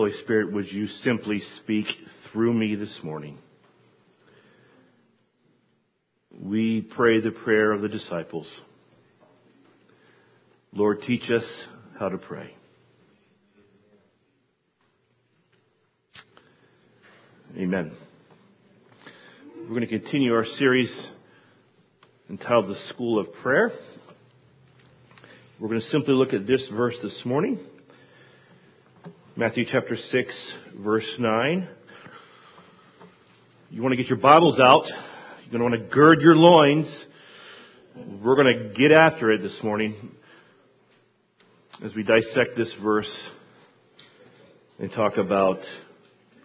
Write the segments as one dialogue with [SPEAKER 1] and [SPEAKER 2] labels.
[SPEAKER 1] Holy Spirit, would you simply speak through me this morning? We pray the prayer of the disciples. Lord, teach us how to pray. Amen. We're going to continue our series entitled The School of Prayer. We're going to simply look at this verse this morning. Matthew chapter 6, verse 9. You want to get your Bibles out. You're going to want to gird your loins. We're going to get after it this morning as we dissect this verse and talk about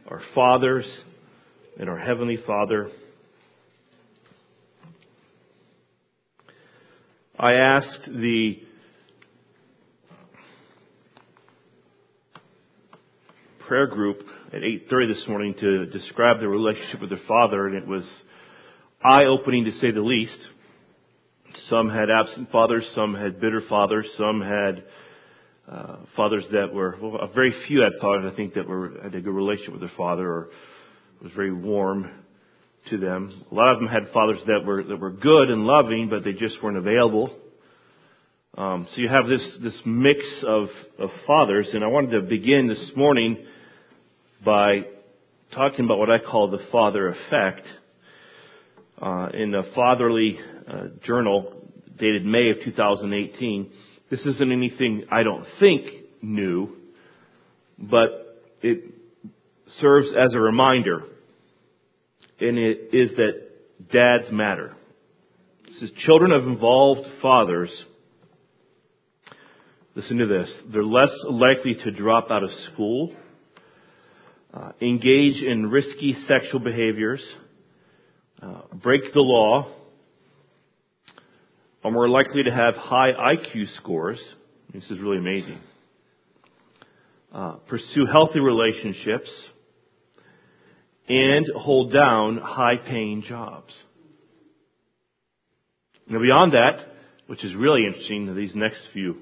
[SPEAKER 1] our fathers and our Heavenly Father. I asked the prayer group at 8.30 this morning to describe their relationship with their father, and it was eye-opening to say the least. Some had absent fathers, some had bitter fathers, some had uh, fathers that were, well, very few had fathers, I think, that were, had a good relationship with their father or was very warm to them. A lot of them had fathers that were, that were good and loving, but they just weren't available. Um, so you have this, this mix of, of fathers, and I wanted to begin this morning by talking about what I call the father effect. Uh, in a fatherly uh, journal dated May of 2018, this isn't anything I don't think new, but it serves as a reminder, and it is that dads matter. It says children of involved fathers. Listen to this. They're less likely to drop out of school uh, engage in risky sexual behaviors, uh, break the law, are more likely to have high IQ scores. This is really amazing. Uh, pursue healthy relationships and hold down high paying jobs. Now beyond that, which is really interesting, these next few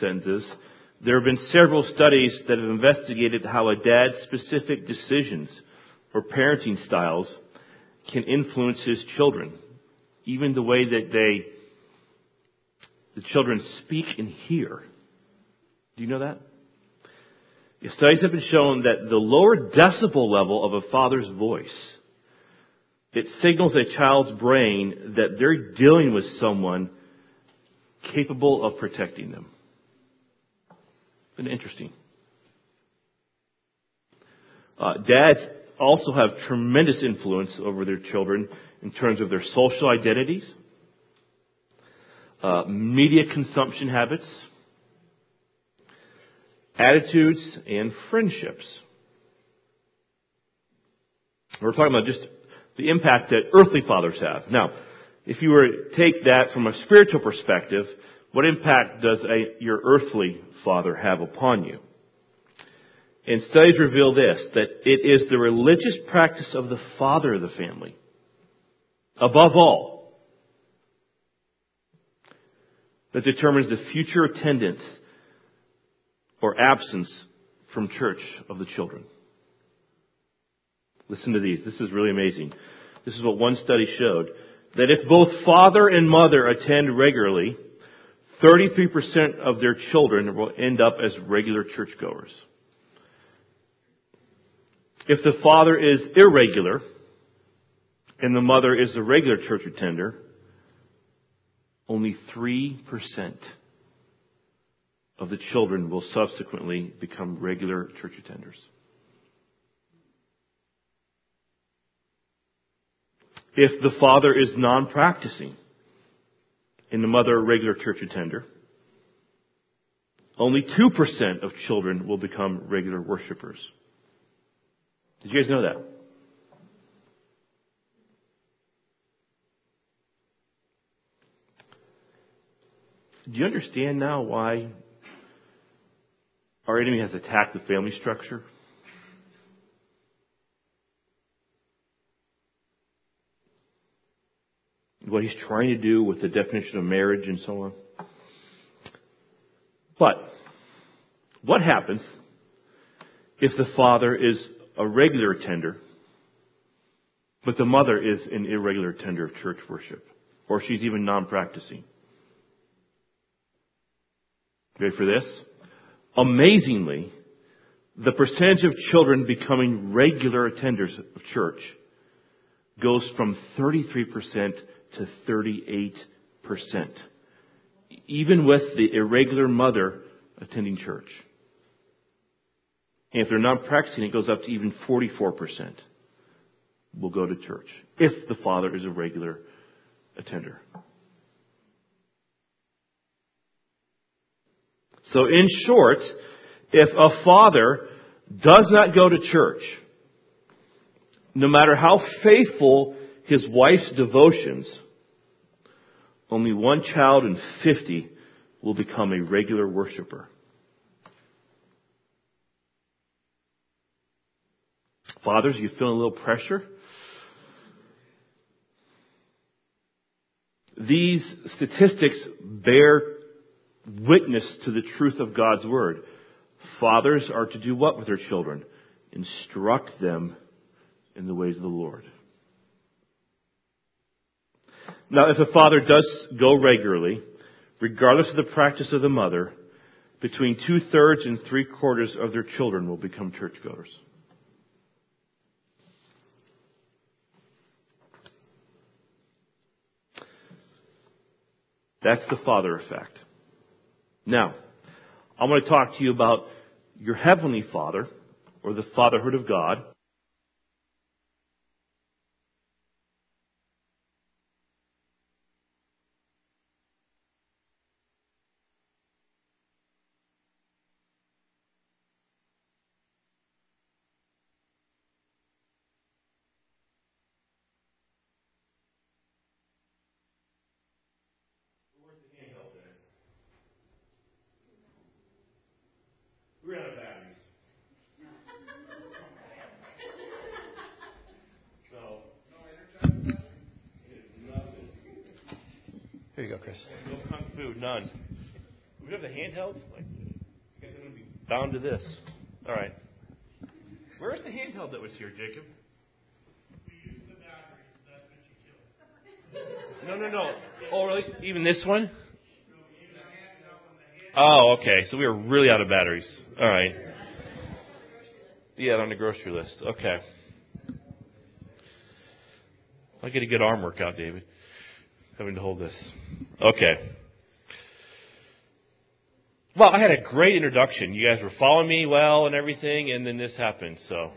[SPEAKER 1] there have been several studies that have investigated how a dad's specific decisions or parenting styles can influence his children. Even the way that they, the children speak and hear. Do you know that? Studies have been shown that the lower decibel level of a father's voice, it signals a child's brain that they're dealing with someone capable of protecting them. Been interesting. Uh, dads also have tremendous influence over their children in terms of their social identities, uh, media consumption habits, attitudes, and friendships. We're talking about just the impact that earthly fathers have. Now, if you were to take that from a spiritual perspective, what impact does a, your earthly father have upon you? And studies reveal this, that it is the religious practice of the father of the family, above all, that determines the future attendance or absence from church of the children. Listen to these. This is really amazing. This is what one study showed. That if both father and mother attend regularly, 33% of their children will end up as regular churchgoers. If the father is irregular and the mother is a regular church attender, only 3% of the children will subsequently become regular church attenders. If the father is non-practicing, and the mother regular church attender. Only 2% of children will become regular worshipers. Did you guys know that? Do you understand now why our enemy has attacked the family structure? What he's trying to do with the definition of marriage and so on. But what happens if the father is a regular attender, but the mother is an irregular attender of church worship, or she's even non-practicing. Ready for this? Amazingly, the percentage of children becoming regular attenders of church goes from 33% to 38%. Even with the irregular mother attending church. And if they're not practicing, it goes up to even 44% will go to church if the father is a regular attender. So in short, if a father does not go to church, no matter how faithful his wife's devotions, only one child in 50 will become a regular worshiper. Fathers, you feeling a little pressure? These statistics bear witness to the truth of God's Word. Fathers are to do what with their children? Instruct them in the ways of the Lord. Now, if a father does go regularly, regardless of the practice of the mother, between two thirds and three quarters of their children will become churchgoers. That's the father effect. Now, I want to talk to you about your heavenly father, or the fatherhood of God. We're out of batteries. So,
[SPEAKER 2] Here you go, Chris.
[SPEAKER 1] no kung fu, none. We have the handheld? Like, I guess I'm going to be bound to this. All right. Where's the handheld that was here, Jacob? We used the batteries. That's what you killed. No, no, no. Oh, really? Even this one? Oh, okay. So we were really out of batteries. All right. Yeah, on the grocery list. Okay. I get a good arm workout, David. Having to hold this. Okay. Well, I had a great introduction. You guys were following me well and everything, and then this happened. So,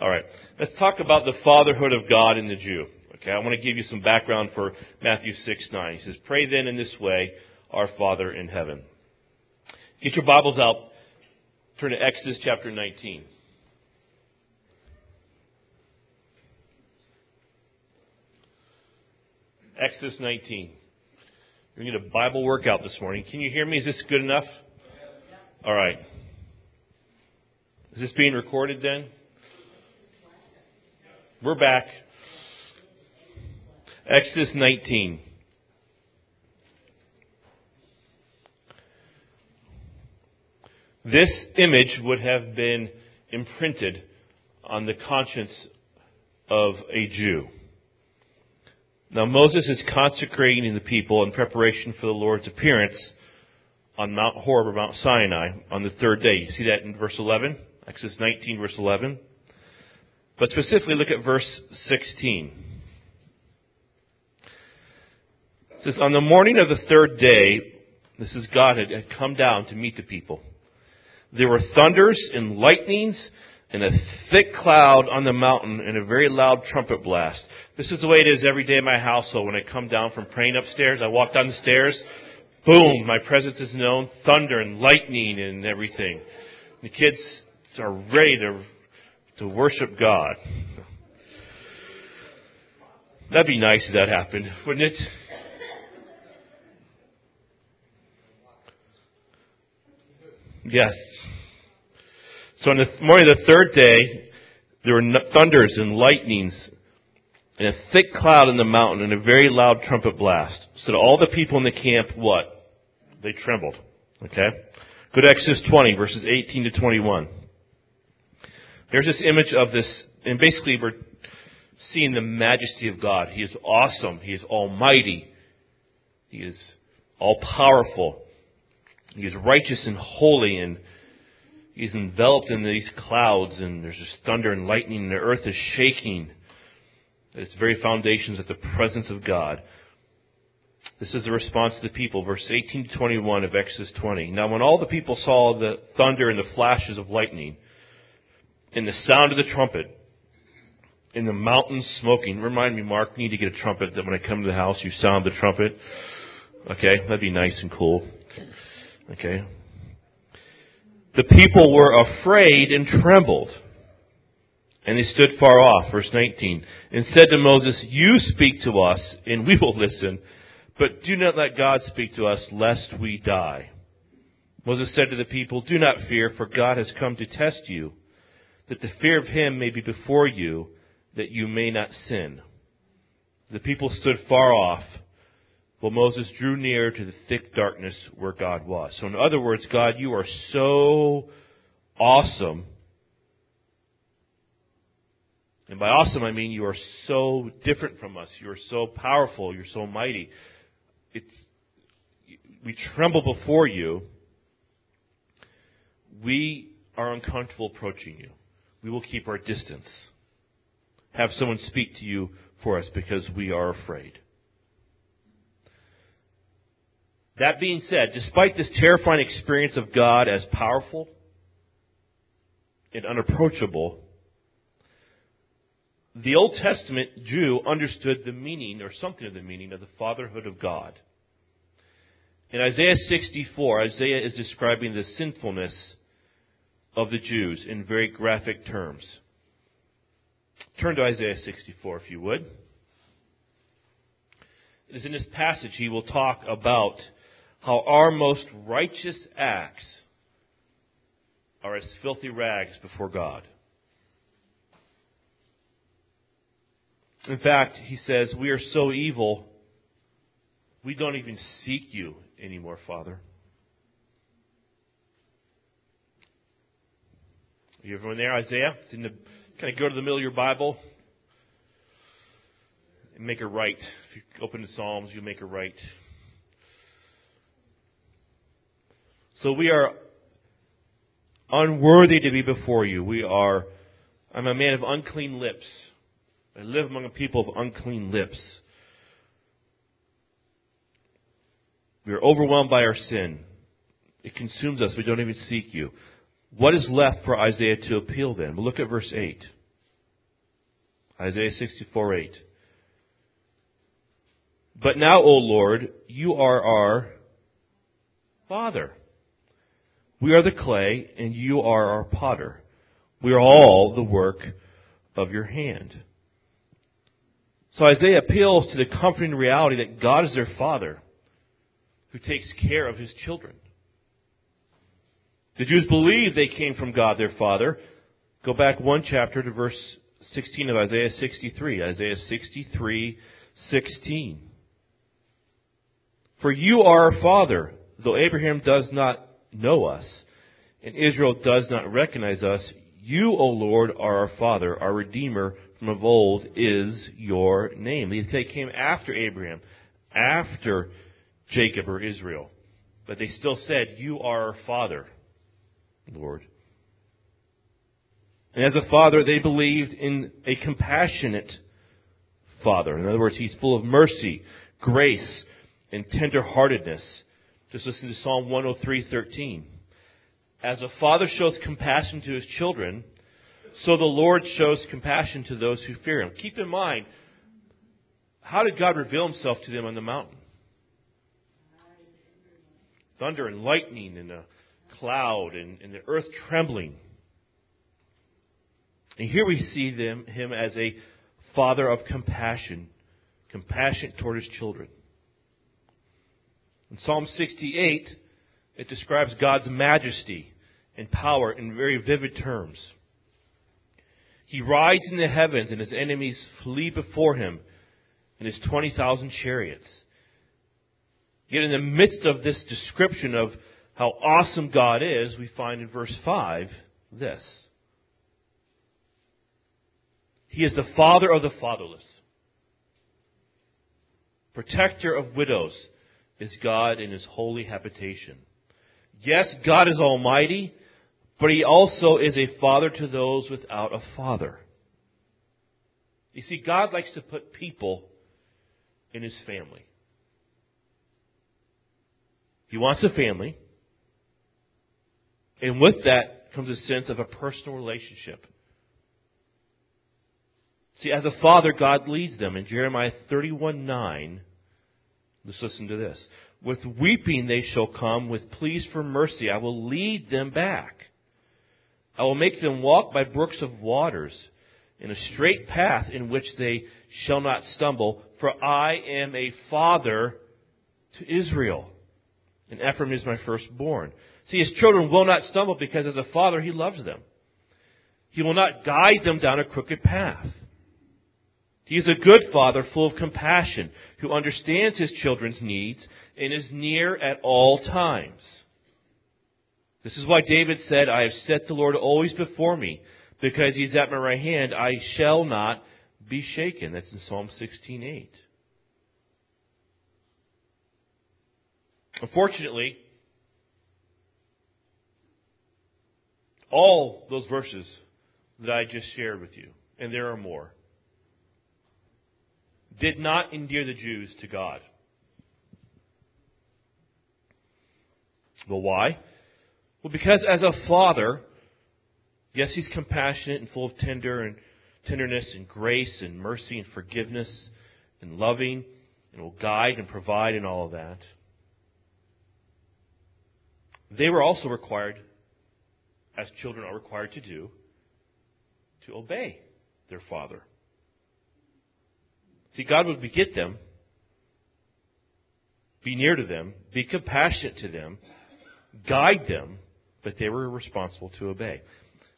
[SPEAKER 1] all right. Let's talk about the fatherhood of God in the Jew. Okay, I want to give you some background for Matthew 6 9. He says, Pray then in this way, our Father in heaven. Get your Bibles out. Turn to Exodus chapter 19. Exodus 19. To get a Bible workout this morning. Can you hear me? Is this good enough? All right. Is this being recorded then? We're back. Exodus 19. This image would have been imprinted on the conscience of a Jew. Now Moses is consecrating the people in preparation for the Lord's appearance on Mount Horeb or Mount Sinai on the third day. You see that in verse 11? Exodus 19 verse 11. But specifically look at verse 16. It says, On the morning of the third day, this is God had, had come down to meet the people. There were thunders and lightnings and a thick cloud on the mountain and a very loud trumpet blast. This is the way it is every day in my household. When I come down from praying upstairs, I walk down the stairs, boom, my presence is known, thunder and lightning and everything. The kids are ready to, to worship God. That'd be nice if that happened, wouldn't it? Yes. So on the morning of the third day, there were thunders and lightnings and a thick cloud in the mountain and a very loud trumpet blast. So all the people in the camp, what? They trembled. Okay? Go to Exodus 20, verses 18 to 21.
[SPEAKER 3] There's this image of this, and basically we're seeing the majesty of God. He is awesome. He is almighty. He is all powerful. He is righteous and holy and he's enveloped in these clouds and there's just thunder and lightning and the earth is shaking at its very foundations at the presence of God. This is the response of the people, verse 18 to 21 of Exodus 20. Now when all the people saw the thunder and the flashes of lightning and the sound of the trumpet and the mountains smoking, remind me, Mark, we need to get a trumpet that when I come to the house you sound the trumpet. Okay, that'd be nice and cool. Okay. The people were afraid and trembled. And they stood far off, verse 19, and said to Moses, You speak to us, and we will listen, but do not let God speak to us, lest we die. Moses said to the people, Do not fear, for God has come to test you, that the fear of him may be before you, that you may not sin. The people stood far off, well, Moses drew near to the thick darkness where God was. So, in other words, God, you are so awesome. And by awesome, I mean you are so different from us. You are so powerful. You're so mighty. It's, we tremble before you. We are uncomfortable approaching you. We will keep our distance. Have someone speak to you for us because we are afraid. That being said, despite this terrifying experience of God as powerful and unapproachable, the Old Testament Jew understood the meaning, or something of the meaning, of the fatherhood of God. In Isaiah 64, Isaiah is describing the sinfulness of the Jews in very graphic terms. Turn to Isaiah 64, if you would. It is in this passage he will talk about how our most righteous acts are as filthy rags before God. In fact, he says, We are so evil, we don't even seek you anymore, Father. Are you everyone there, Isaiah? It's in the, kind of go to the middle of your Bible and make it right. If you open the Psalms, you make it right. So we are unworthy to be before you. We are, I'm a man of unclean lips. I live among a people of unclean lips. We are overwhelmed by our sin. It consumes us. We don't even seek you. What is left for Isaiah to appeal then? We'll look at verse 8. Isaiah 64 8. But now, O Lord, you are our Father. We are the clay, and you are our potter. We are all the work of your hand. So Isaiah appeals to the comforting reality that God is their Father who takes care of his children. The Jews believed they came from God, their Father. Go back one chapter to verse 16 of Isaiah 63. Isaiah 63, 16. For you are our Father, though Abraham does not know us, and Israel does not recognize us, you, O Lord, are our Father, our Redeemer from of old is your name. They came after Abraham, after Jacob or Israel. But they still said, You are our Father, Lord. And as a father, they believed in a compassionate father. In other words, he's full of mercy, grace, and tenderheartedness. Just listen to Psalm 103:13. As a father shows compassion to his children, so the Lord shows compassion to those who fear him. Keep in mind, how did God reveal himself to them on the mountain? Thunder and lightning and a cloud and, and the earth trembling. And here we see them, him as a father of compassion, compassionate toward his children. In Psalm 68, it describes God's majesty and power in very vivid terms. He rides in the heavens, and his enemies flee before him in his 20,000 chariots. Yet, in the midst of this description of how awesome God is, we find in verse 5 this He is the father of the fatherless. Protector of widows is God in his holy habitation. Yes, God is almighty, but he also is a father to those without a father. You see, God likes to put people in his family. He wants a family. And with that comes a sense of a personal relationship. See, as a father, God leads them. In Jeremiah 31 9, let's listen to this. With weeping they shall come, with pleas for mercy I will lead them back. I will make them walk by brooks of waters, in a straight path in which they shall not stumble, for I am a father to Israel. And Ephraim is my firstborn. See, his children will not stumble because as a father he loves them. He will not guide them down a crooked path. He is a good father full of compassion who understands his children's needs and is near at all times. This is why David said, I have set the Lord always before me. Because he is at my right hand, I shall not be shaken. That's in Psalm 16:8. Unfortunately, all those verses that I just shared with you, and there are more, did not endear the Jews to God. Well, why? Well, because as a father, yes, he's compassionate and full of tender and tenderness and grace and mercy and forgiveness and loving and will guide and provide and all of that. They were also required, as children are required to do, to obey their father. See, God would beget them, be near to them, be compassionate to them, guide them, but they were responsible to obey.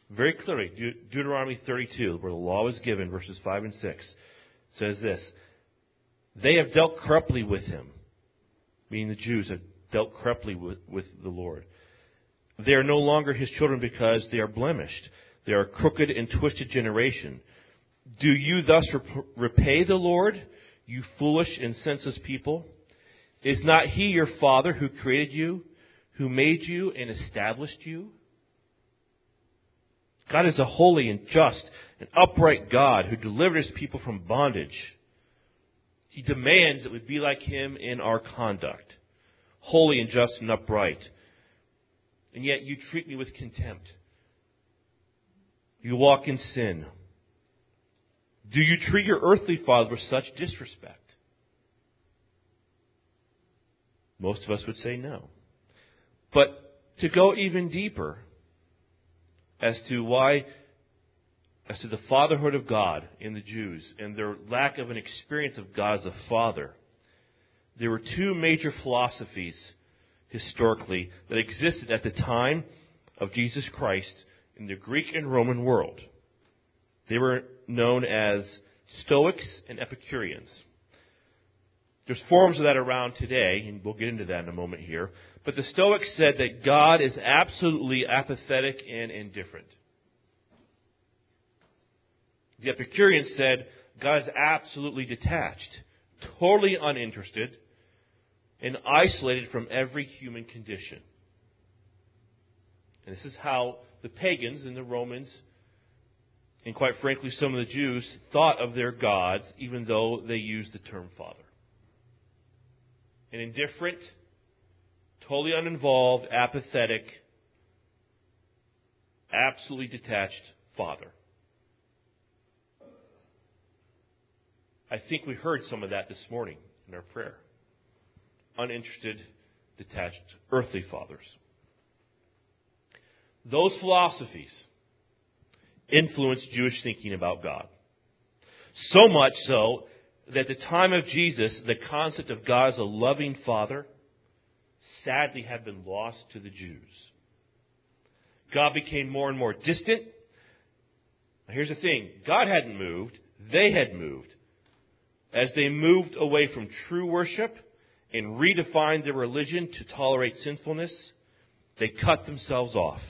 [SPEAKER 3] Very clearly, De- Deuteronomy 32, where the law was given, verses 5 and 6, says this They have dealt corruptly with him, meaning the Jews have dealt corruptly with, with the Lord. They are no longer his children because they are blemished. They are a crooked and twisted generation. Do you thus rep- repay the Lord, you foolish and senseless people? Is not he your father who created you, who made you and established you? God is a holy and just and upright God who delivered his people from bondage. He demands that we be like him in our conduct, holy and just and upright. And yet you treat me with contempt. You walk in sin. Do you treat your earthly father with such disrespect? Most of us would say no. But to go even deeper as to why, as to the fatherhood of God in the Jews and their lack of an experience of God as a father, there were two major philosophies historically that existed at the time of Jesus Christ in the Greek and Roman world. They were known as Stoics and Epicureans. There's forms of that around today, and we'll get into that in a moment here. But the Stoics said that God is absolutely apathetic and indifferent. The Epicureans said God is absolutely detached, totally uninterested, and isolated from every human condition. And this is how the pagans and the Romans, and quite frankly some of the Jews, thought of their gods, even though they used the term Father. An indifferent, totally uninvolved, apathetic, absolutely detached Father. I think we heard some of that this morning in our prayer uninterested, detached, earthly fathers. Those philosophies influenced Jewish thinking about God. So much so that the time of Jesus, the concept of God as a loving father sadly had been lost to the Jews. God became more and more distant. Here's the thing God hadn't moved, they had moved. As they moved away from true worship and redefined their religion to tolerate sinfulness, they cut themselves off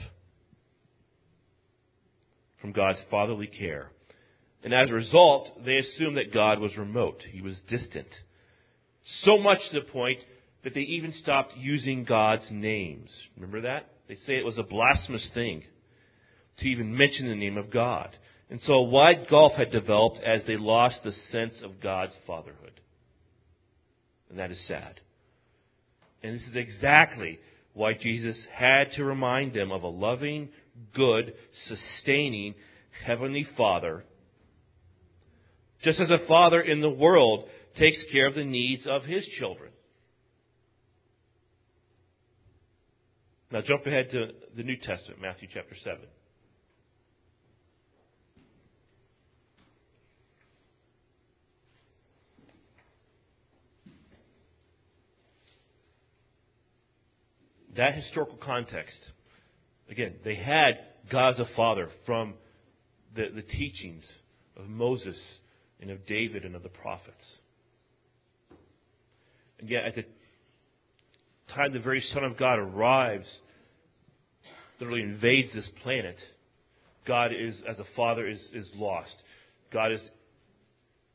[SPEAKER 3] from God's fatherly care. And as a result, they assumed that God was remote. He was distant. So much to the point that they even stopped using God's names. Remember that? They say it was a blasphemous thing to even mention the name of God. And so a wide gulf had developed as they lost the sense of God's fatherhood. And that is sad. And this is exactly why Jesus had to remind them of a loving, good, sustaining Heavenly Father. Just as a father in the world takes care of the needs of his children. Now jump ahead to the New Testament, Matthew chapter 7. that historical context, again, they had God as a father from the, the teachings of Moses and of David and of the prophets. And yet, at the time the very Son of God arrives, literally invades this planet, God is, as a father, is, is lost. God is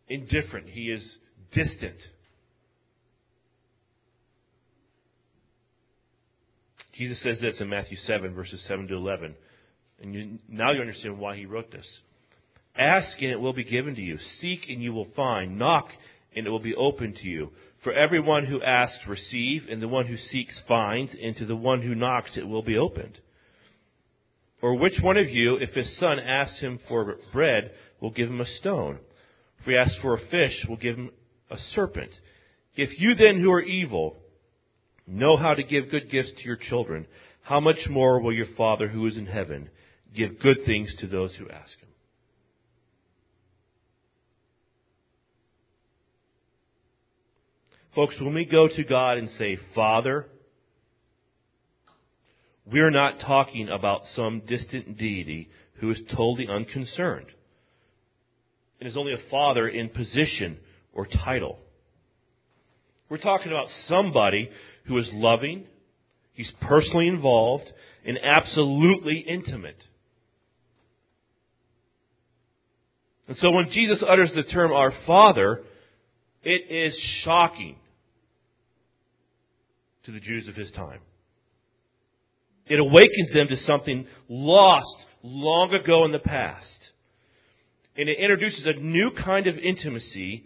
[SPEAKER 3] indifferent. He is distant. Jesus says this in Matthew 7, verses 7 to 11. And you, now you understand why he wrote this. Ask and it will be given to you. Seek and you will find. Knock and it will be opened to you. For everyone who asks receive, and the one who seeks finds, and to the one who knocks it will be opened. Or which one of you, if his son asks him for bread, will give him a stone? If he asks for a fish, will give him a serpent? If you then who are evil know how to give good gifts to your children, how much more will your Father who is in heaven give good things to those who ask him? Folks, when we go to God and say, Father, we're not talking about some distant deity who is totally unconcerned and is only a father in position or title. We're talking about somebody who is loving, he's personally involved, and absolutely intimate. And so when Jesus utters the term our Father, it is shocking to the Jews of his time. It awakens them to something lost long ago in the past. And it introduces a new kind of intimacy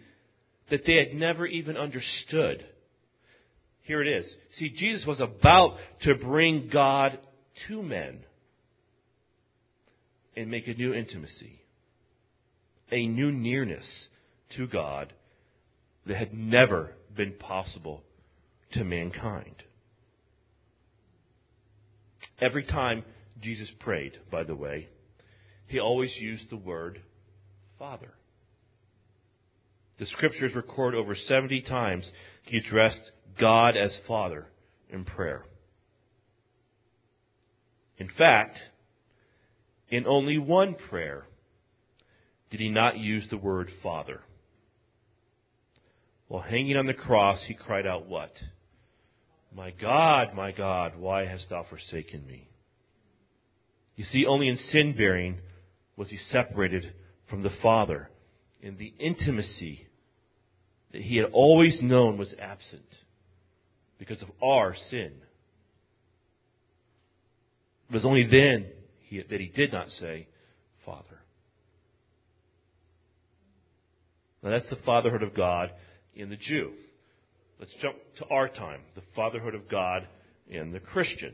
[SPEAKER 3] that they had never even understood. Here it is. See, Jesus was about to bring God to men and make a new intimacy, a new nearness to God that had never been possible to mankind. Every time Jesus prayed, by the way, he always used the word Father. The scriptures record over 70 times he addressed God as Father in prayer. In fact, in only one prayer did he not use the word Father. While hanging on the cross, he cried out, What? My God, my God, why hast thou forsaken me? You see, only in sin bearing was he separated from the Father, and the intimacy that he had always known was absent because of our sin. It was only then he, that he did not say, Father. Now that's the fatherhood of God in the Jew. Let's jump to our time, the fatherhood of God in the Christian.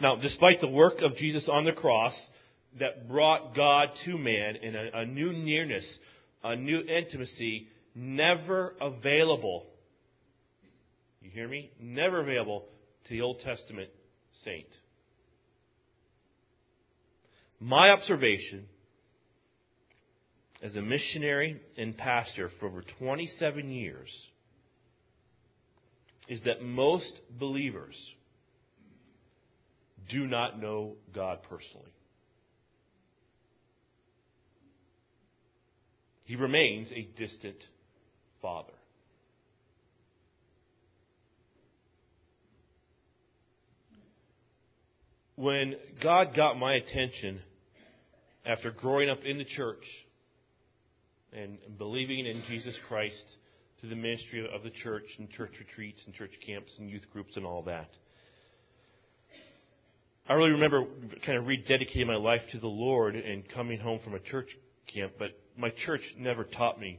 [SPEAKER 3] Now, despite the work of Jesus on the cross that brought God to man in a, a new nearness, a new intimacy, never available you hear me? Never available to the Old Testament saint. My observation as a missionary and pastor for over 27 years is that most believers do not know God personally. He remains a distant father. When God got my attention after growing up in the church and believing in Jesus Christ through the ministry of the church and church retreats and church camps and youth groups and all that. I really remember kind of rededicating my life to the Lord and coming home from a church camp, but my church never taught me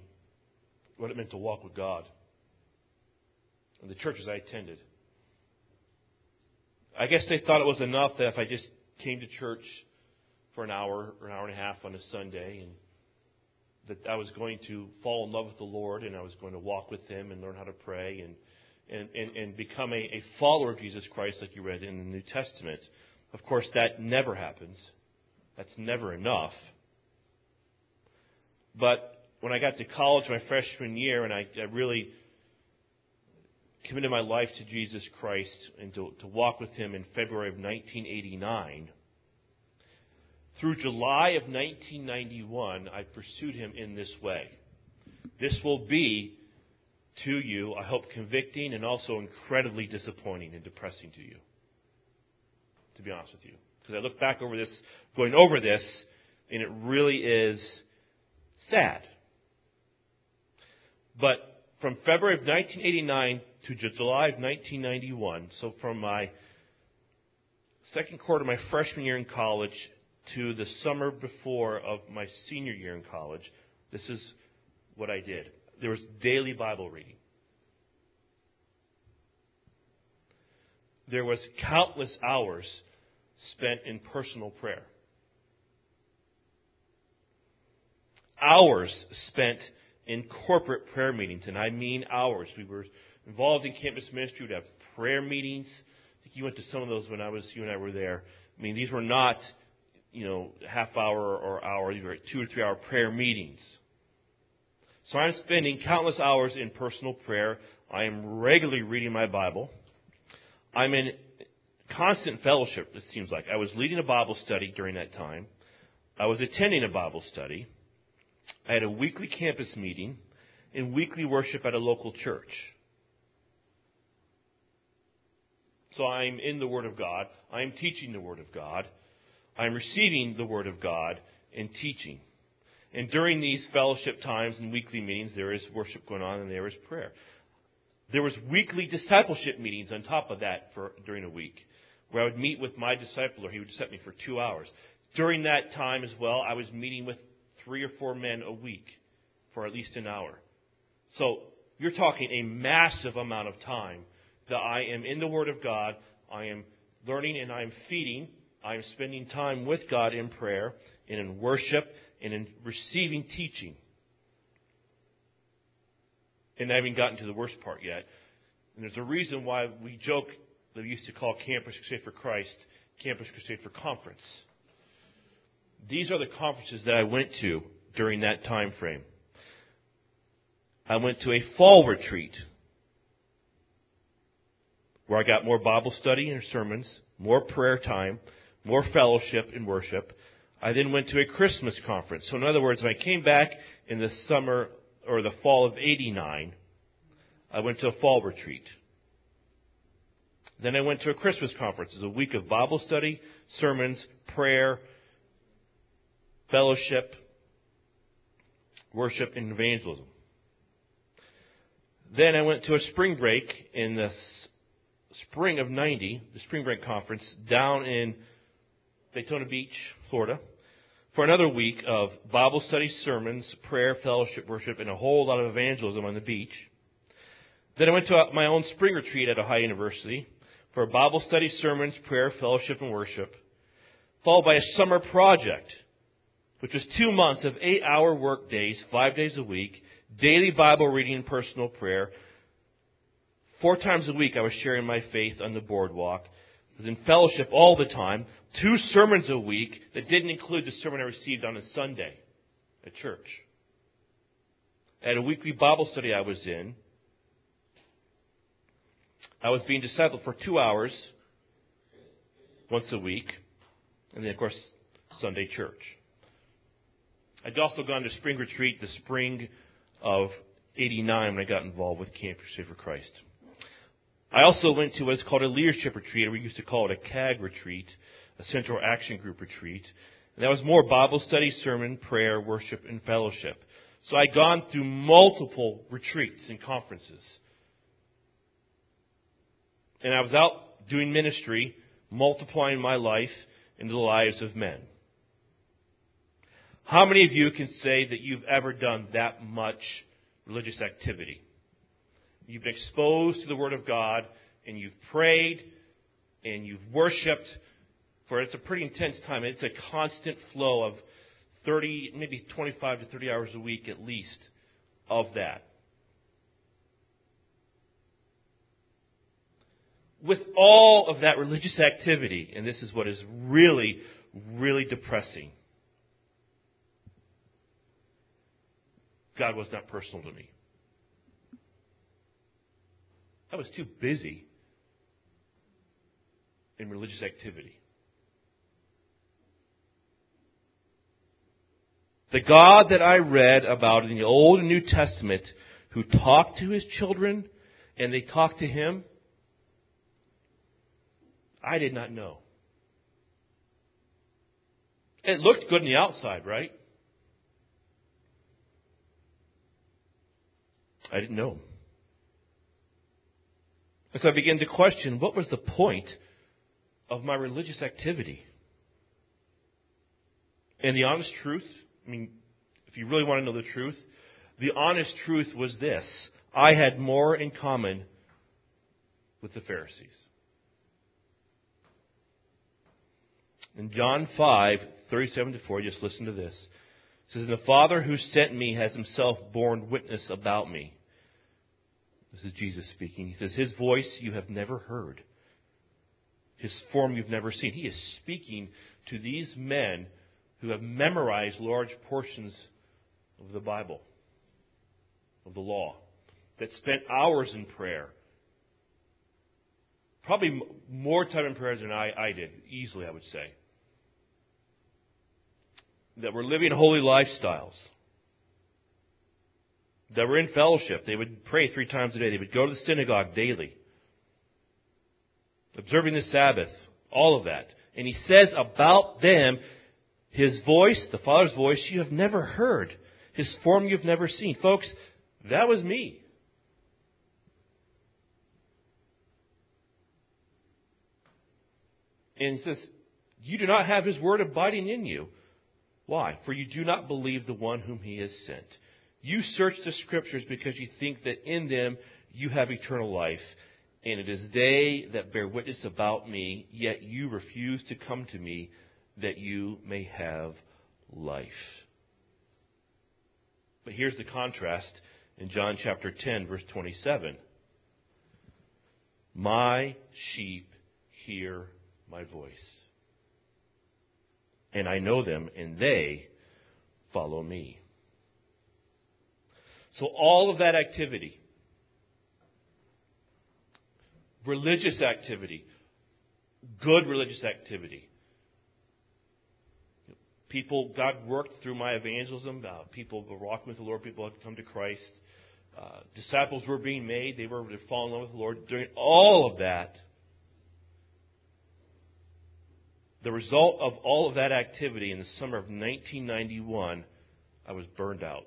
[SPEAKER 3] what it meant to walk with God. And the churches I attended. I guess they thought it was enough that if I just came to church for an hour or an hour and a half on a Sunday and that I was going to fall in love with the Lord and I was going to walk with Him and learn how to pray and, and, and, and become a, a follower of Jesus Christ like you read in the New Testament. Of course, that never happens. That's never enough. But when I got to college my freshman year and I, I really committed my life to Jesus Christ and to, to walk with Him in February of 1989, through July of 1991, I pursued Him in this way. This will be to you, I hope, convicting and also incredibly disappointing and depressing to you. To be honest with you. Because I look back over this, going over this, and it really is sad. But from February of 1989 to July of 1991, so from my second quarter of my freshman year in college to the summer before of my senior year in college, this is what I did. There was daily Bible reading. There was countless hours spent in personal prayer. Hours spent in corporate prayer meetings, and I mean hours. We were involved in campus ministry. We'd have prayer meetings. I think you went to some of those when I was you and I were there. I mean, these were not, you know, half hour or hour. These were two or three hour prayer meetings. So I'm spending countless hours in personal prayer. I am regularly reading my Bible. I'm in constant fellowship, it seems like. I was leading a Bible study during that time. I was attending a Bible study. I had a weekly campus meeting and weekly worship at a local church. So I'm in the Word of God. I'm teaching the Word of God. I'm receiving the Word of God and teaching. And during these fellowship times and weekly meetings, there is worship going on and there is prayer. There was weekly discipleship meetings on top of that for during a week, where I would meet with my discipler. He would set me for two hours. During that time as well, I was meeting with three or four men a week for at least an hour. So you're talking a massive amount of time that I am in the Word of God. I am learning and I am feeding. I am spending time with God in prayer and in worship and in receiving teaching. And I haven't gotten to the worst part yet. And there's a reason why we joke that we used to call Campus Crusade for Christ Campus Crusade for Conference. These are the conferences that I went to during that time frame. I went to a fall retreat where I got more Bible study and sermons, more prayer time, more fellowship and worship. I then went to a Christmas conference. So in other words, when I came back in the summer or the fall of 89, I went to a fall retreat. Then I went to a Christmas conference. It was a week of Bible study, sermons, prayer, fellowship, worship, and evangelism. Then I went to a spring break in the spring of 90, the spring break conference, down in Daytona Beach, Florida, for another week of Bible study, sermons, prayer, fellowship, worship, and a whole lot of evangelism on the beach. Then I went to my own spring retreat at Ohio University for Bible study, sermons, prayer, fellowship, and worship, followed by a summer project which was two months of eight hour work days, five days a week, daily Bible reading and personal prayer. Four times a week I was sharing my faith on the boardwalk. I was in fellowship all the time. Two sermons a week that didn't include the sermon I received on a Sunday at church. At a weekly Bible study I was in, I was being discipled for two hours once a week, and then, of course, Sunday church. I'd also gone to spring retreat the spring of 89 when I got involved with Camp Crusade for Christ. I also went to what's called a leadership retreat, or we used to call it a CAG retreat, a Central Action Group retreat. And that was more Bible study, sermon, prayer, worship, and fellowship. So I'd gone through multiple retreats and conferences. And I was out doing ministry, multiplying my life into the lives of men. How many of you can say that you've ever done that much religious activity? You've been exposed to the Word of God, and you've prayed, and you've worshiped, for it's a pretty intense time. It's a constant flow of 30, maybe 25 to 30 hours a week at least of that. With all of that religious activity, and this is what is really, really depressing, God was not personal to me. I was too busy in religious activity. The God that I read about in the Old and New Testament who talked to his children and they talked to him, I did not know. It looked good on the outside, right? I didn't know. And so I began to question what was the point of my religious activity? And the honest truth, I mean, if you really want to know the truth, the honest truth was this I had more in common with the Pharisees. In John 5, 37 to 4, just listen to this. It says, And The Father who sent me has himself borne witness about me. This is Jesus speaking. He says, His voice you have never heard, His form you've never seen. He is speaking to these men who have memorized large portions of the Bible, of the law, that spent hours in prayer. Probably more time in prayer than I, I did, easily, I would say. That were living holy lifestyles that were in fellowship. They would pray three times a day. They would go to the synagogue daily. Observing the Sabbath. All of that. And he says about them, his voice, the Father's voice, you have never heard. His form you've never seen. Folks, that was me. And he says, You do not have his word abiding in you. Why? For you do not believe the one whom he has sent. You search the scriptures because you think that in them you have eternal life, and it is they that bear witness about me, yet you refuse to come to me that you may have life. But here's the contrast in John chapter 10, verse 27. My sheep hear my voice, and I know them, and they follow me. So all of that activity, religious activity, good religious activity, people, God worked through my evangelism. Uh, people were walking with the Lord. People had come to Christ. Uh, disciples were being made. They were falling in love with the Lord. During all of that, the result of all of that activity in the summer of 1991, I was burned out.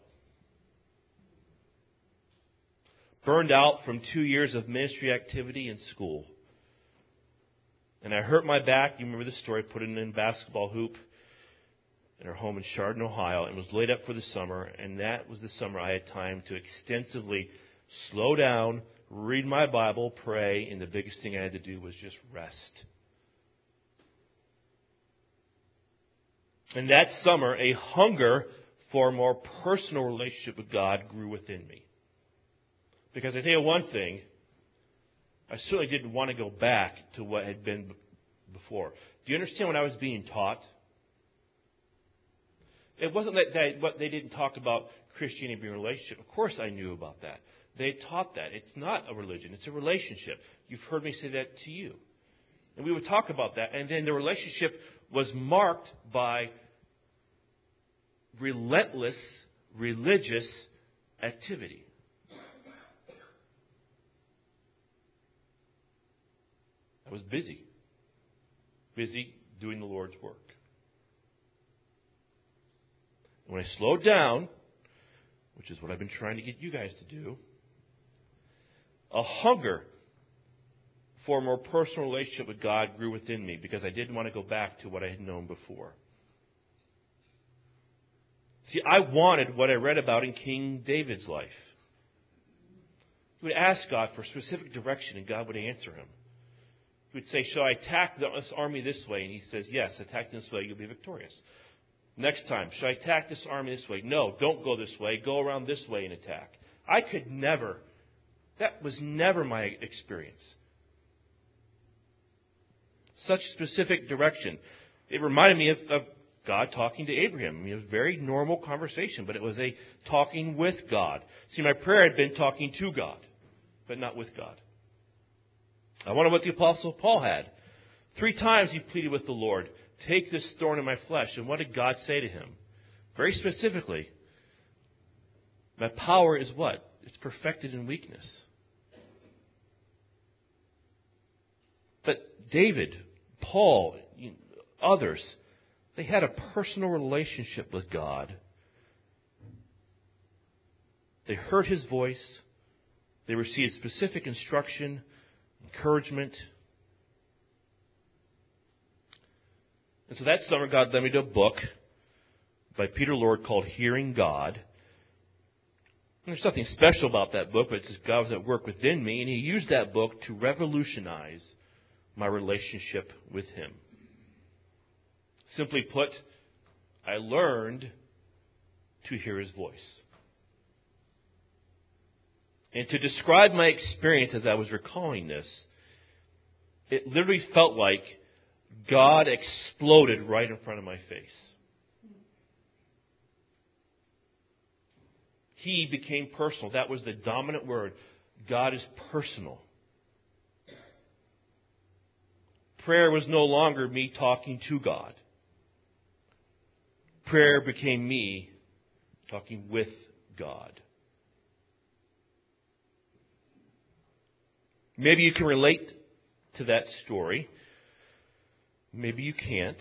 [SPEAKER 3] Burned out from two years of ministry activity in school. And I hurt my back. You remember the story. Put it in a basketball hoop in our home in Chardon, Ohio, and was laid up for the summer. And that was the summer I had time to extensively slow down, read my Bible, pray, and the biggest thing I had to do was just rest. And that summer, a hunger for a more personal relationship with God grew within me. Because I tell you one thing, I certainly didn't want to go back to what had been before. Do you understand what I was being taught? It wasn't that they, what they didn't talk about Christianity being a relationship. Of course, I knew about that. They taught that it's not a religion; it's a relationship. You've heard me say that to you, and we would talk about that. And then the relationship was marked by relentless religious activity. Was busy. Busy doing the Lord's work. When I slowed down, which is what I've been trying to get you guys to do, a hunger for a more personal relationship with God grew within me because I didn't want to go back to what I had known before. See, I wanted what I read about in King David's life. He would ask God for specific direction, and God would answer him. He would say, Shall I attack this army this way? And he says, Yes, attack this way, you'll be victorious. Next time, shall I attack this army this way? No, don't go this way. Go around this way and attack. I could never, that was never my experience. Such specific direction. It reminded me of, of God talking to Abraham. I mean, it was a very normal conversation, but it was a talking with God. See, my prayer had been talking to God, but not with God. I wonder what the Apostle Paul had. Three times he pleaded with the Lord, Take this thorn in my flesh. And what did God say to him? Very specifically, My power is what? It's perfected in weakness. But David, Paul, others, they had a personal relationship with God. They heard his voice. They received specific instruction, encouragement. And so that summer, God led me to a book by Peter Lord called Hearing God. And there's nothing special about that book, but it's just God was at work within me, and He used that book to revolutionize my relationship with Him. Simply put, I learned to hear his voice. And to describe my experience as I was recalling this, it literally felt like God exploded right in front of my face. He became personal. That was the dominant word. God is personal. Prayer was no longer me talking to God prayer became me talking with God. Maybe you can relate to that story. Maybe you can't.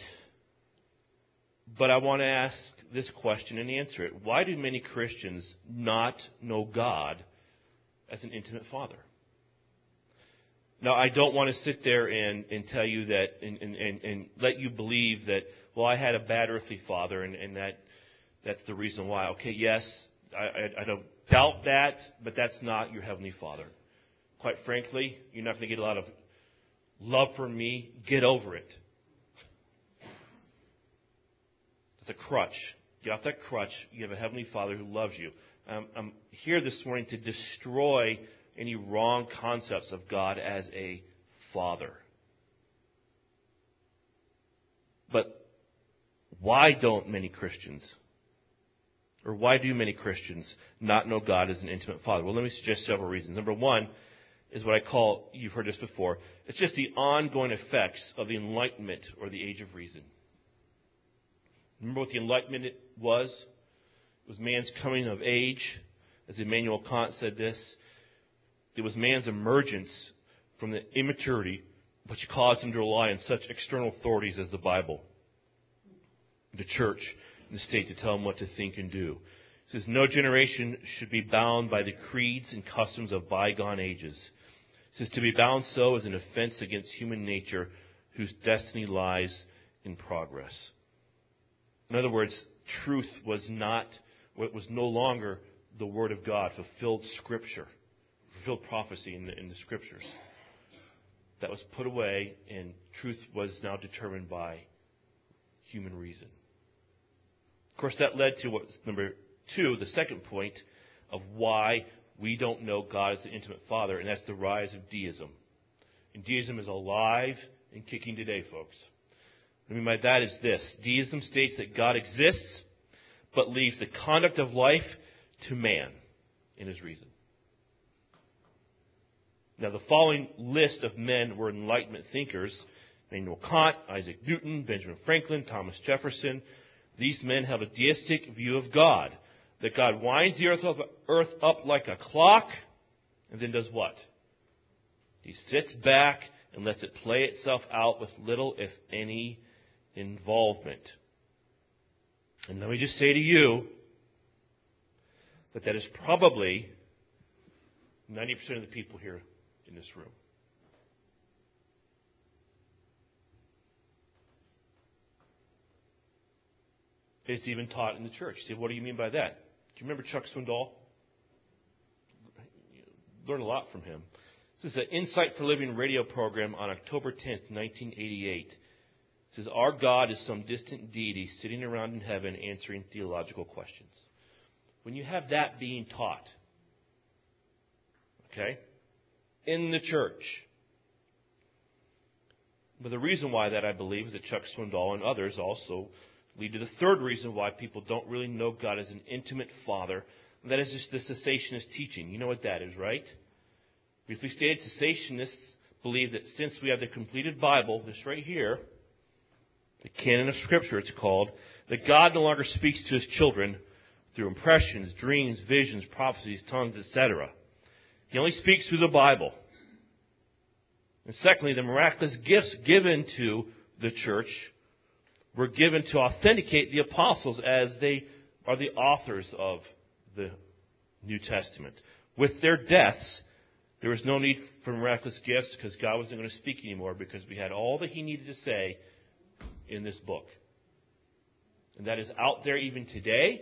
[SPEAKER 3] But I want to ask this question and answer it. Why do many Christians not know God as an intimate father? Now, I don't want to sit there and, and tell you that and, and, and let you believe that well, I had a bad earthly father, and, and that that's the reason why. Okay, yes, I, I, I don't doubt that, but that's not your heavenly Father. Quite frankly, you're not going to get a lot of love from me. Get over it. It's a crutch. Get off that crutch. You have a heavenly Father who loves you. Um, I'm here this morning to destroy any wrong concepts of God as a Father. But why don't many Christians, or why do many Christians not know God as an intimate Father? Well, let me suggest several reasons. Number one is what I call, you've heard this before, it's just the ongoing effects of the Enlightenment or the Age of Reason. Remember what the Enlightenment was? It was man's coming of age. As Immanuel Kant said this, it was man's emergence from the immaturity which caused him to rely on such external authorities as the Bible the church and the state to tell him what to think and do. It says, No generation should be bound by the creeds and customs of bygone ages. Says, To be bound so is an offense against human nature whose destiny lies in progress. In other words, truth was not, what was no longer the Word of God, fulfilled Scripture, fulfilled prophecy in the, in the Scriptures. That was put away, and truth was now determined by human reason. Of course, that led to what's number two, the second point of why we don't know God as the intimate Father, and that's the rise of deism. And deism is alive and kicking today, folks. What I mean by that is this deism states that God exists, but leaves the conduct of life to man in his reason. Now, the following list of men were Enlightenment thinkers Immanuel Kant, Isaac Newton, Benjamin Franklin, Thomas Jefferson, these men have a deistic view of God. That God winds the earth up, earth up like a clock and then does what? He sits back and lets it play itself out with little, if any, involvement. And let me just say to you that that is probably 90% of the people here in this room. It's even taught in the church. Say, what do you mean by that? You remember Chuck Swindoll? Learn a lot from him. This is an Insight for Living radio program on October 10th, 1988. It says, Our God is some distant deity sitting around in heaven answering theological questions. When you have that being taught, okay, in the church, but the reason why that I believe is that Chuck Swindoll and others also lead to the third reason why people don't really know God as an intimate Father. And that is just the cessationist teaching. You know what that is, right? Briefly stated, cessationists believe that since we have the completed Bible, this right here, the canon of Scripture it's called, that God no longer speaks to his children through impressions, dreams, visions, prophecies, tongues, etc. He only speaks through the Bible. And secondly, the miraculous gifts given to the church were given to authenticate the apostles as they are the authors of the New Testament. With their deaths, there was no need for miraculous gifts because God wasn't going to speak anymore because we had all that He needed to say in this book. And that is out there even today.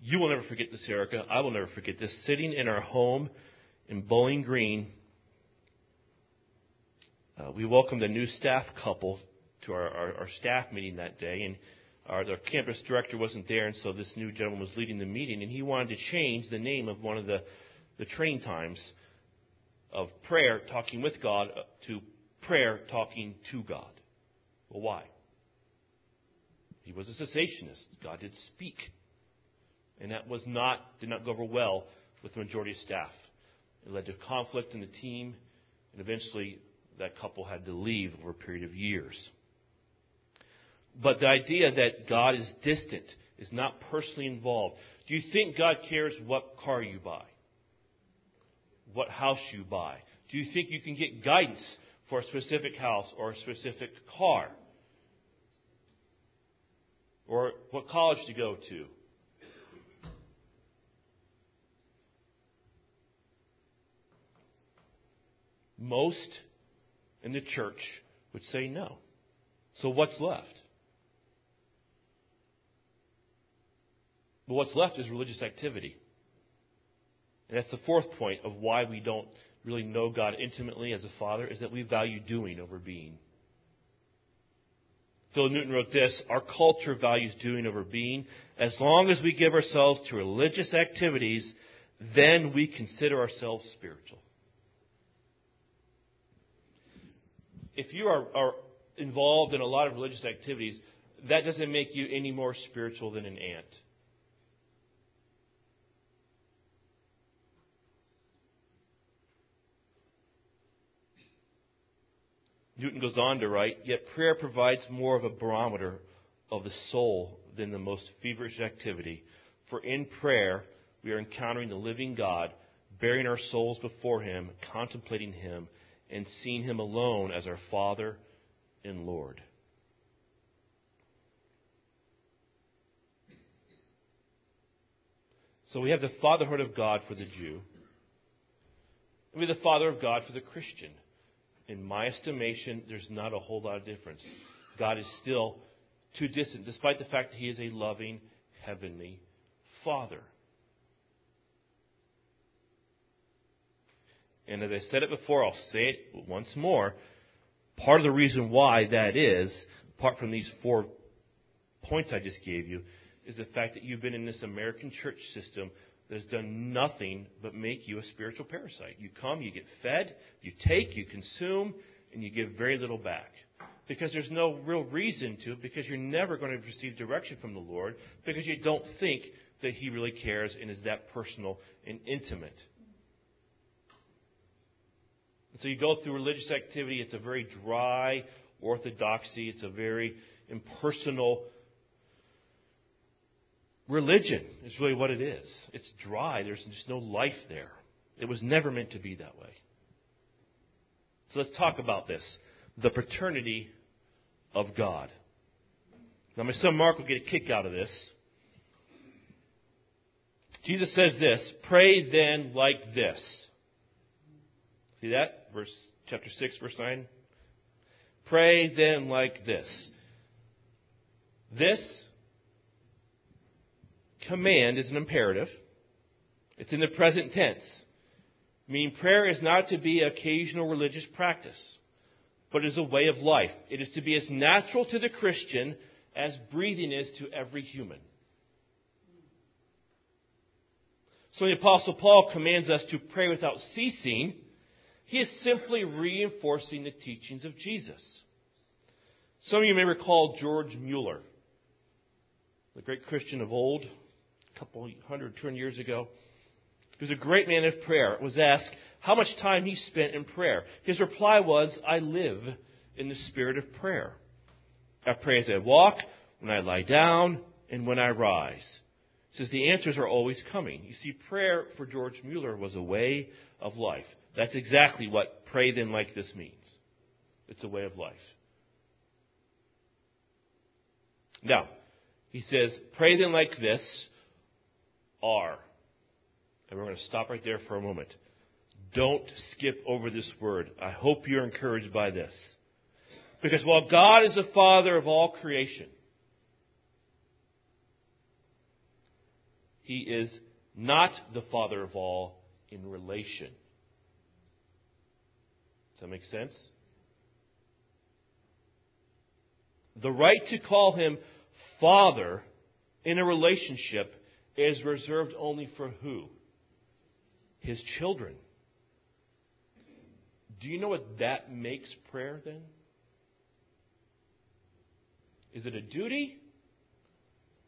[SPEAKER 3] You will never forget this, Erica. I will never forget this. Sitting in our home in Bowling Green, uh, we welcomed a new staff couple to our, our, our staff meeting that day, and our, our campus director wasn't there, and so this new gentleman was leading the meeting, and he wanted to change the name of one of the, the train times of prayer, talking with God, uh, to prayer, talking to God. Well, why? He was a cessationist. God did speak. And that was not, did not go over well with the majority of staff. It led to conflict in the team, and eventually that couple had to leave over a period of years. But the idea that God is distant, is not personally involved. Do you think God cares what car you buy? What house you buy? Do you think you can get guidance for a specific house or a specific car? Or what college to go to? Most in the church would say no. So what's left? But what's left is religious activity. And that's the fourth point of why we don't really know God intimately as a father, is that we value doing over being. Phil Newton wrote this Our culture values doing over being. As long as we give ourselves to religious activities, then we consider ourselves spiritual. If you are, are involved in a lot of religious activities, that doesn't make you any more spiritual than an ant. Newton goes on to write, yet prayer provides more of a barometer of the soul than the most feverish activity. For in prayer, we are encountering the living God, baring our souls before Him, contemplating Him, and seeing Him alone as our Father and Lord. So we have the fatherhood of God for the Jew, and we have the father of God for the Christian in my estimation, there's not a whole lot of difference. God is still too distant, despite the fact that He is a loving, heavenly Father. And as I said it before, I'll say it once more. Part of the reason why that is, apart from these four points I just gave you, is the fact that you've been in this American church system that has done nothing but make you a spiritual parasite. You come, you get fed, you take, you consume, and you give very little back. Because there's no real reason to, because you're never going to receive direction from the Lord, because you don't think that He really cares and is that personal and intimate. And so you go through religious activity, it's a very dry orthodoxy, it's a very impersonal religion is really what it is. It's dry. There's just no life there. It was never meant to be that way. So let's talk about this the paternity of God. Now, my son Mark will get a kick out of this. Jesus says this Pray then like this. See that? Verse chapter 6, verse 9. Pray then like this. This command is an imperative. It's in the present tense. Meaning prayer is not to be occasional religious practice, but is a way of life. It is to be as natural to the Christian as breathing is to every human. So the Apostle Paul commands us to pray without ceasing. He is simply reinforcing the teachings of Jesus. Some of you may recall George Mueller, the great Christian of old, a couple hundred, two hundred years ago. He was a great man of prayer. Was asked how much time he spent in prayer. His reply was, I live in the spirit of prayer. I pray as I walk, when I lie down, and when I rise. He says the answers are always coming. You see, prayer for George Mueller was a way of life. That's exactly what pray then like this means. It's a way of life. Now, he says, pray then like this, are. And we're going to stop right there for a moment. Don't skip over this word. I hope you're encouraged by this. Because while God is the Father of all creation, He is not the Father of all in relation. Does that make sense? The right to call Him Father in a relationship is reserved only for who? His children. Do you know what that makes prayer then? Is it a duty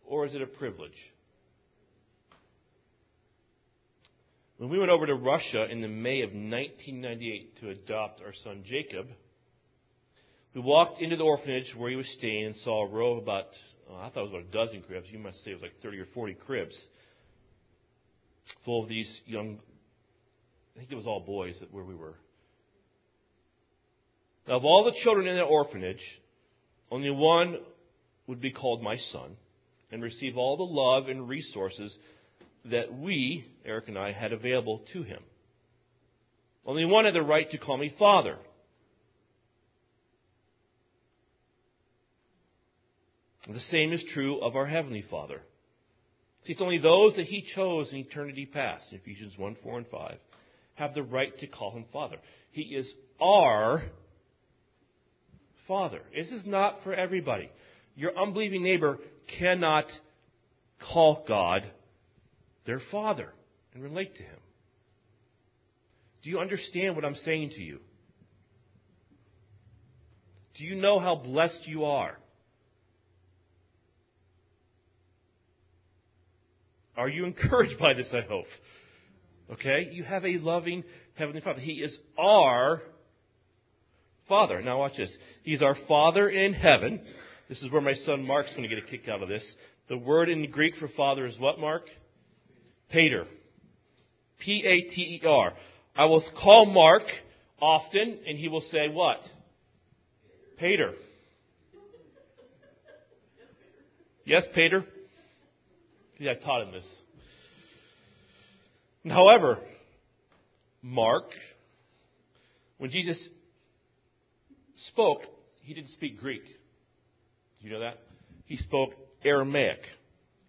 [SPEAKER 3] or is it a privilege? When we went over to Russia in the May of 1998 to adopt our son Jacob, we walked into the orphanage where he was staying and saw a row of about, oh, I thought it was about a dozen cribs. You must say it was like 30 or 40 cribs full of these young, I think it was all boys that where we were. Now, of all the children in the orphanage, only one would be called my son and receive all the love and resources that we, Eric and I, had available to him. Only one had the right to call me father. The same is true of our Heavenly Father. See, it's only those that He chose in eternity past, Ephesians 1, 4, and 5, have the right to call Him Father. He is our Father. This is not for everybody. Your unbelieving neighbor cannot call God their Father and relate to Him. Do you understand what I'm saying to you? Do you know how blessed you are? Are you encouraged by this, I hope? Okay? You have a loving Heavenly Father. He is our Father. Now watch this. He's our Father in heaven. This is where my son Mark's going to get a kick out of this. The word in Greek for Father is what, Mark? Pater. P A T E R. I will call Mark often, and he will say what? Pater. Yes, Pater? Yeah, I taught him this. However, Mark, when Jesus spoke, he didn't speak Greek. Do you know that? He spoke Aramaic.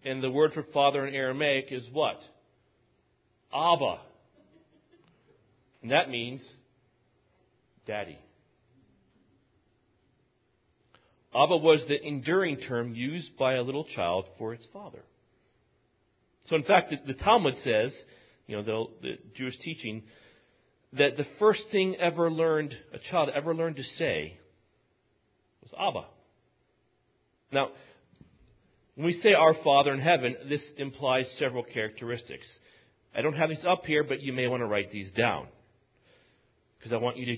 [SPEAKER 3] And the word for father in Aramaic is what? Abba. And that means daddy. Abba was the enduring term used by a little child for its father. So, in fact, the, the Talmud says, you know, the, the Jewish teaching, that the first thing ever learned, a child ever learned to say, was Abba. Now, when we say our Father in heaven, this implies several characteristics. I don't have these up here, but you may want to write these down. Because I want you to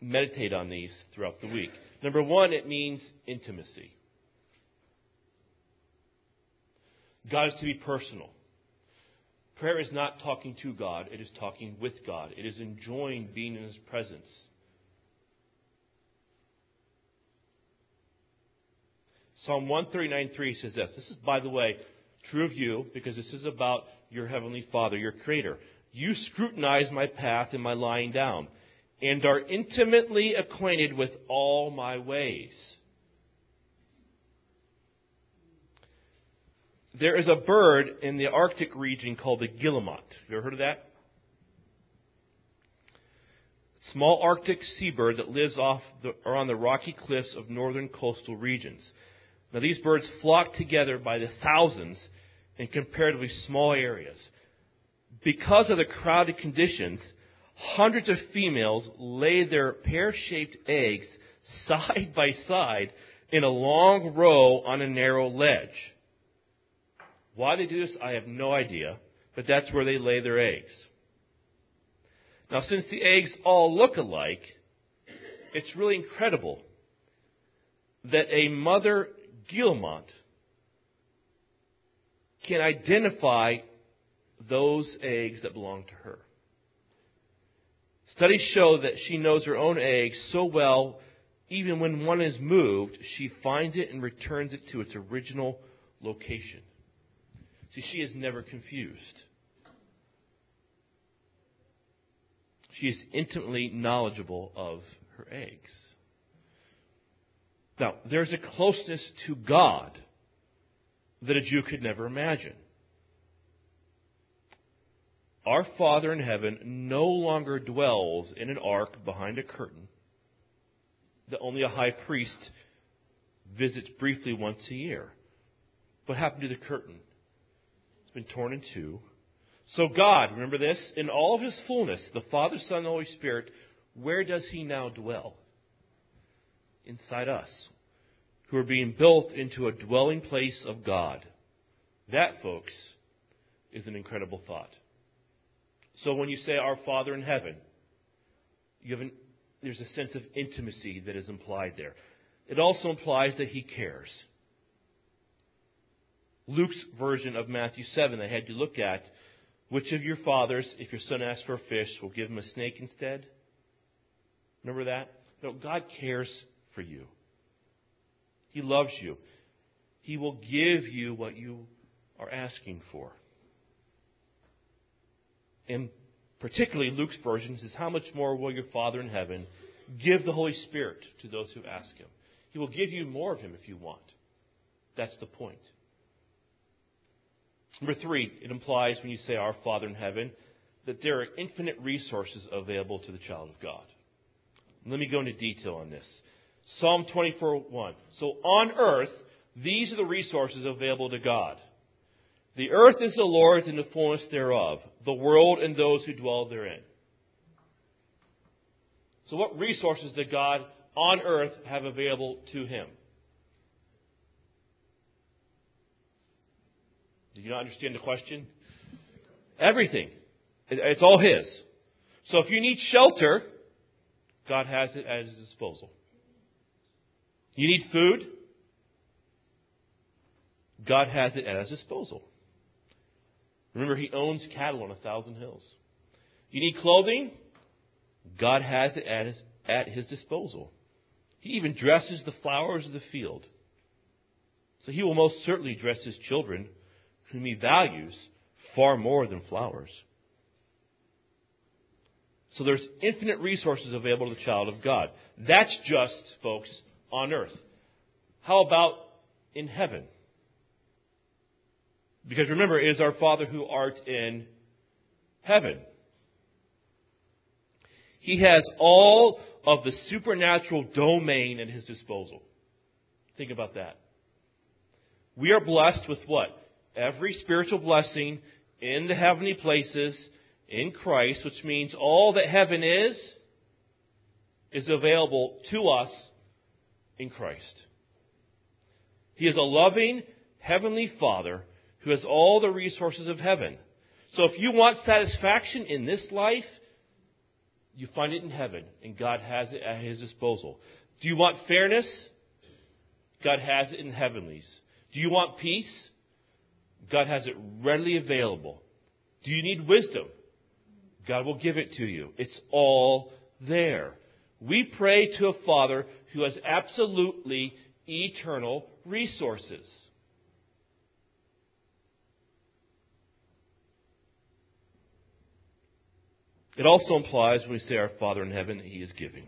[SPEAKER 3] meditate on these throughout the week. Number one, it means intimacy. God is to be personal. Prayer is not talking to God, it is talking with God. It is enjoying being in His presence. Psalm 139.3 says this. This is, by the way, true of you because this is about your heavenly Father, your Creator. You scrutinize my path and my lying down and are intimately acquainted with all my ways. There is a bird in the Arctic region called the guillemot. You ever heard of that? Small Arctic seabird that lives off the, or on the rocky cliffs of northern coastal regions. Now these birds flock together by the thousands in comparatively small areas. Because of the crowded conditions, hundreds of females lay their pear-shaped eggs side by side in a long row on a narrow ledge. Why they do this, I have no idea, but that's where they lay their eggs. Now, since the eggs all look alike, it's really incredible that a mother guillemot can identify those eggs that belong to her. Studies show that she knows her own eggs so well, even when one is moved, she finds it and returns it to its original location. See, she is never confused. She is intimately knowledgeable of her eggs. Now, there's a closeness to God that a Jew could never imagine. Our Father in heaven no longer dwells in an ark behind a curtain that only a high priest visits briefly once a year. What happened to the curtain? Been torn in two. So God, remember this, in all of his fullness, the Father, Son, and Holy Spirit, where does he now dwell? Inside us, who are being built into a dwelling place of God. That, folks, is an incredible thought. So when you say our Father in heaven, you have an, there's a sense of intimacy that is implied there. It also implies that he cares. Luke's version of Matthew 7 I had you look at, which of your fathers, if your son asks for a fish, will give him a snake instead? Remember that? No, God cares for you. He loves you. He will give you what you are asking for. And particularly Luke's version says, How much more will your Father in heaven give the Holy Spirit to those who ask him? He will give you more of him if you want. That's the point. Number three, it implies when you say our Father in heaven that there are infinite resources available to the child of God. Let me go into detail on this. Psalm 24:1. So on earth, these are the resources available to God. The earth is the Lord's and the fullness thereof, the world and those who dwell therein. So, what resources did God on earth have available to him? Do you not understand the question? Everything. It's all His. So if you need shelter, God has it at His disposal. You need food, God has it at His disposal. Remember, He owns cattle on a thousand hills. You need clothing, God has it at His, at his disposal. He even dresses the flowers of the field. So He will most certainly dress His children whom he values far more than flowers. So there's infinite resources available to the child of God. That's just, folks, on earth. How about in heaven? Because remember, it is our Father who art in heaven. He has all of the supernatural domain at his disposal. Think about that. We are blessed with what? Every spiritual blessing in the heavenly places in Christ, which means all that heaven is, is available to us in Christ. He is a loving heavenly Father who has all the resources of heaven. So if you want satisfaction in this life, you find it in heaven, and God has it at His disposal. Do you want fairness? God has it in heavenlies. Do you want peace? God has it readily available. Do you need wisdom? God will give it to you. It's all there. We pray to a Father who has absolutely eternal resources. It also implies when we say our Father in heaven that He is giving.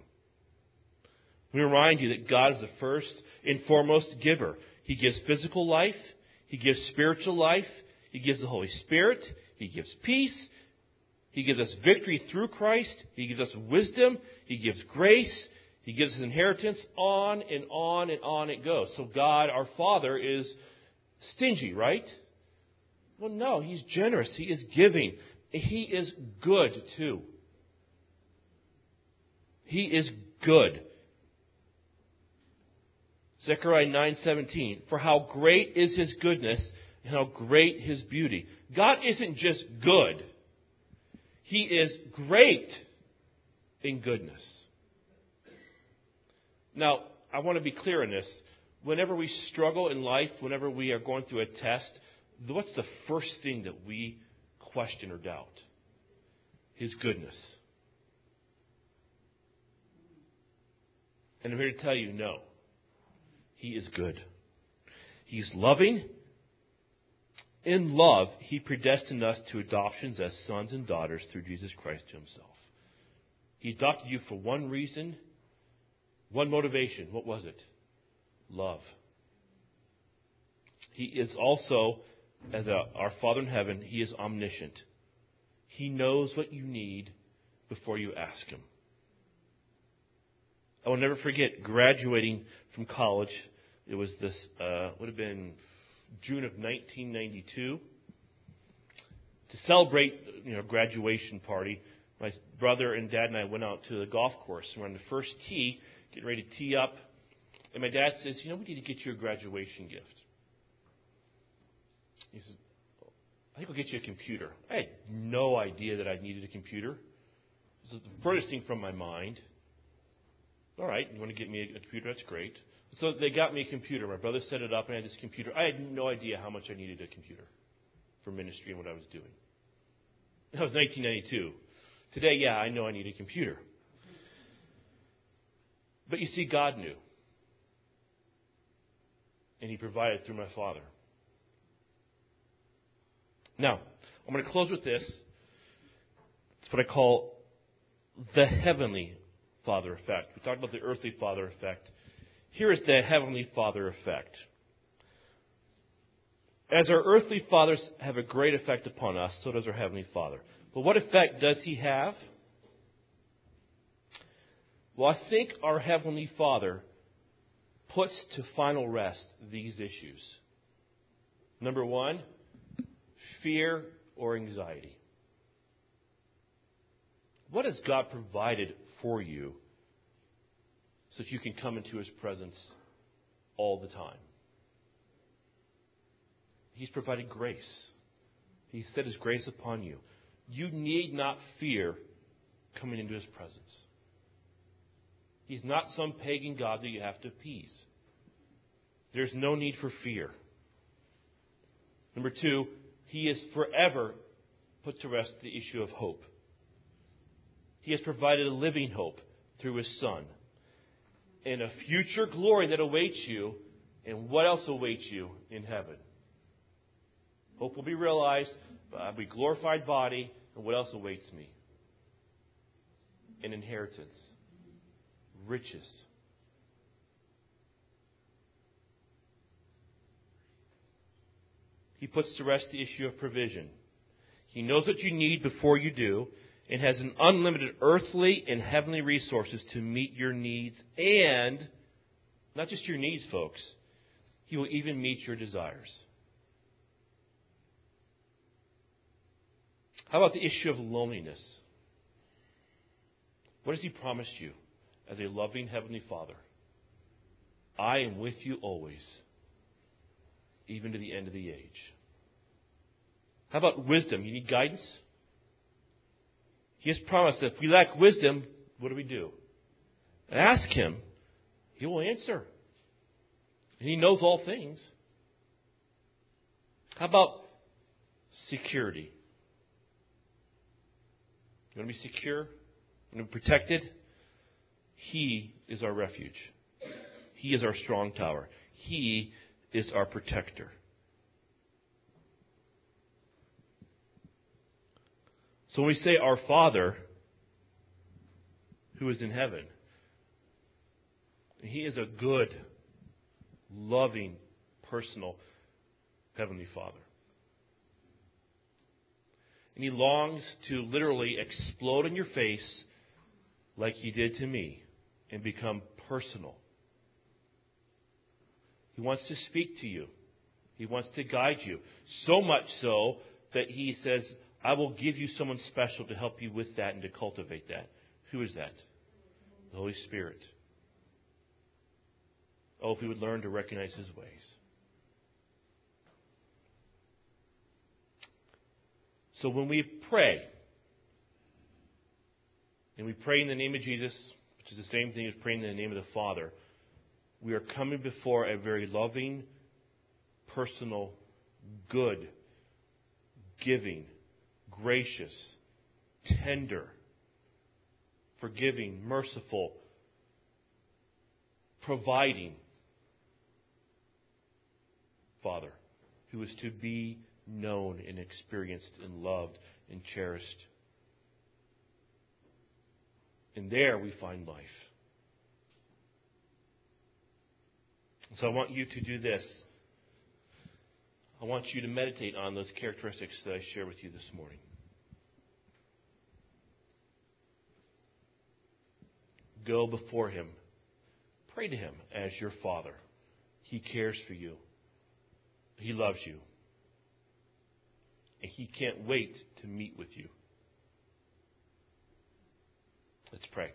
[SPEAKER 3] We remind you that God is the first and foremost giver. He gives physical life, He gives spiritual life, He gives the Holy Spirit, He gives peace, He gives us victory through Christ, He gives us wisdom, He gives grace, He gives us inheritance, on and on and on it goes. So God, our Father, is stingy, right? Well, no, He's generous, He is giving. He is good too. He is good. Zechariah 9:17 For how great is his goodness and how great his beauty. God isn't just good. He is great in goodness. Now, I want to be clear in this. Whenever we struggle in life, whenever we are going through a test, what's the first thing that we question or doubt? His goodness. And I'm here to tell you no. He is good. He's loving. In love, He predestined us to adoptions as sons and daughters through Jesus Christ to Himself. He adopted you for one reason, one motivation. What was it? Love. He is also, as a, our Father in heaven, He is omniscient. He knows what you need before you ask Him. I will never forget graduating from college. It was this, uh, would have been June of 1992. To celebrate, you know, graduation party, my brother and dad and I went out to the golf course. We're on the first tee, getting ready to tee up. And my dad says, you know, we need to get you a graduation gift. He says, I think we'll get you a computer. I had no idea that I needed a computer. This is the furthest thing from my mind. All right, you want to get me a computer? That's great. So they got me a computer. My brother set it up, and I had this computer. I had no idea how much I needed a computer for ministry and what I was doing. That was 1992. Today, yeah, I know I need a computer. But you see, God knew. And He provided through my Father. Now, I'm going to close with this. It's what I call the heavenly Father effect. We talked about the earthly Father effect. Here is the Heavenly Father effect. As our earthly fathers have a great effect upon us, so does our Heavenly Father. But what effect does He have? Well, I think our Heavenly Father puts to final rest these issues. Number one, fear or anxiety. What has God provided for you so that you can come into His presence all the time? He's provided grace. He set His grace upon you. You need not fear coming into His presence. He's not some pagan God that you have to appease. There's no need for fear. Number two, He is forever put to rest the issue of hope. He has provided a living hope through His Son and a future glory that awaits you. And what else awaits you in heaven? Hope will be realized, I'll be glorified body, and what else awaits me? An inheritance, riches. He puts to rest the issue of provision. He knows what you need before you do, and has an unlimited earthly and heavenly resources to meet your needs and not just your needs, folks. He will even meet your desires. How about the issue of loneliness? What has He promised you as a loving Heavenly Father? I am with you always, even to the end of the age. How about wisdom? You need guidance? He has promised that if we lack wisdom, what do we do? Ask Him. He will answer. And He knows all things. How about security? You want to be secure? You want to be protected? He is our refuge. He is our strong tower. He is our protector. So when we say our Father, who is in heaven, He is a good, loving, personal Heavenly Father. And He longs to literally explode in your face like He did to me and become personal. He wants to speak to you. He wants to guide you. So much so that He says, I will give you someone special to help you with that and to cultivate that. Who is that? The Holy Spirit. Oh, if we would learn to recognize His ways. So when we pray, and we pray in the name of Jesus, which is the same thing as praying in the name of the Father, we are coming before a very loving, personal, good, giving, gracious, tender, forgiving, merciful, providing Father who is to be known and experienced and loved and cherished. And there we find life. So I want you to do this. I want you to meditate on those characteristics that I share with you this morning. Go before Him. Pray to Him as your Father. He cares for you. He loves you. And He can't wait to meet with you. Let's pray.